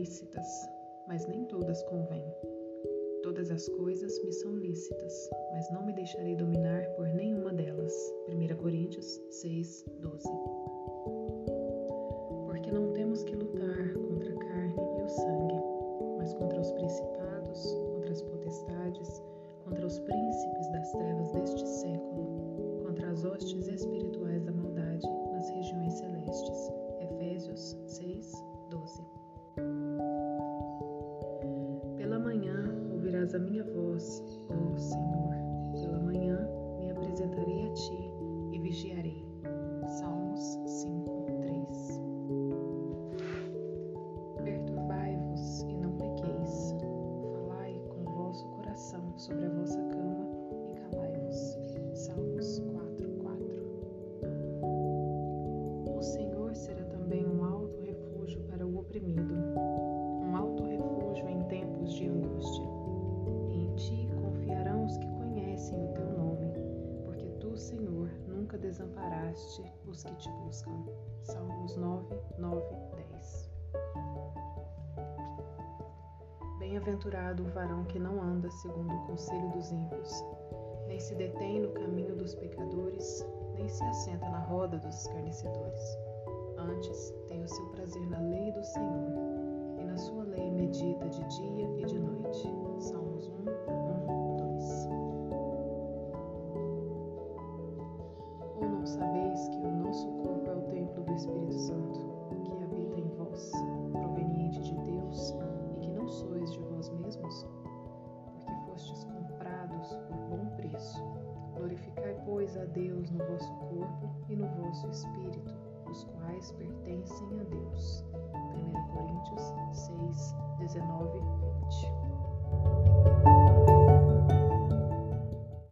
lícitas, mas nem todas convêm. Todas as coisas me são lícitas, mas não me deixarei dominar por nenhuma delas. 1 Coríntios 6, 12. Porque não temos que lutar contra a carne e o sangue, mas contra os principados, contra as potestades, contra os príncipes das trevas deste século, contra as hostes espirituais ouvirás a minha voz, ó Senhor. Pela manhã me apresentarei a ti e vigiarei. Salmos 5, 3. Perturbai-vos e não pequeis. Falai com o vosso coração sobre a vossa cama desamparaste os que te buscam. Salmos 9, 9, 10. Bem-aventurado o varão que não anda segundo o conselho dos ímpios, nem se detém no caminho dos pecadores, nem se assenta na roda dos escarnecedores. Antes tem o seu prazer A Deus no vosso corpo e no vosso espírito, os quais pertencem